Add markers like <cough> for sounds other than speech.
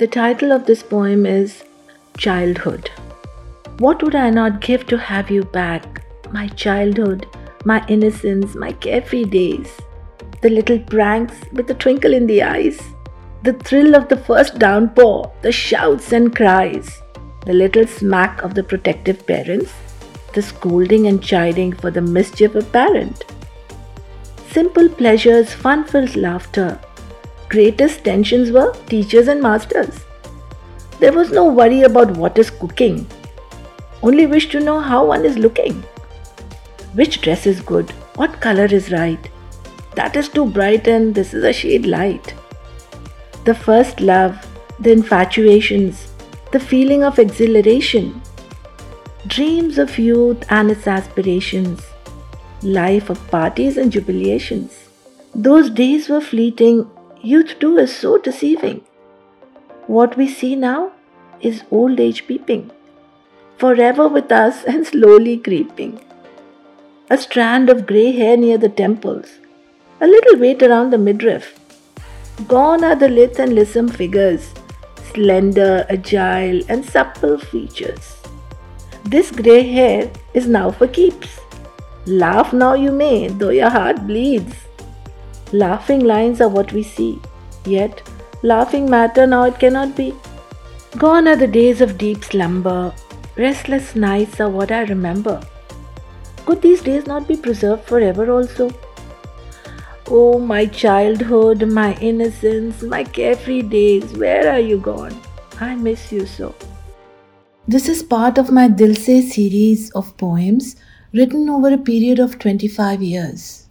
The title of this poem is Childhood. What would I not give to have you back? My childhood, my innocence, my carefree days. The little pranks with the twinkle in the eyes. The thrill of the first downpour, the shouts and cries. The little smack of the protective parents. The scolding and chiding for the mischief apparent. Simple pleasures, fun filled laughter. Greatest tensions were teachers and masters. There was no worry about what is cooking, only wish to know how one is looking. Which dress is good? What color is right? That is too bright and this is a shade light. The first love, the infatuations, the feeling of exhilaration, dreams of youth and its aspirations, life of parties and jubilations. Those days were fleeting, youth too is so deceiving. What we see now is old age peeping forever with us <laughs> and slowly creeping. A strand of grey hair near the temples, a little weight around the midriff. Gone are the lithe and lissom figures, slender, agile, and supple features. This grey hair is now for keeps. Laugh now you may, though your heart bleeds. Laughing lines are what we see, yet laughing matter now it cannot be. Gone are the days of deep slumber, Restless nights are what I remember. Could these days not be preserved forever also? Oh, my childhood, my innocence, my carefree days, where are you gone? I miss you so. This is part of my Dil Se series of poems written over a period of 25 years.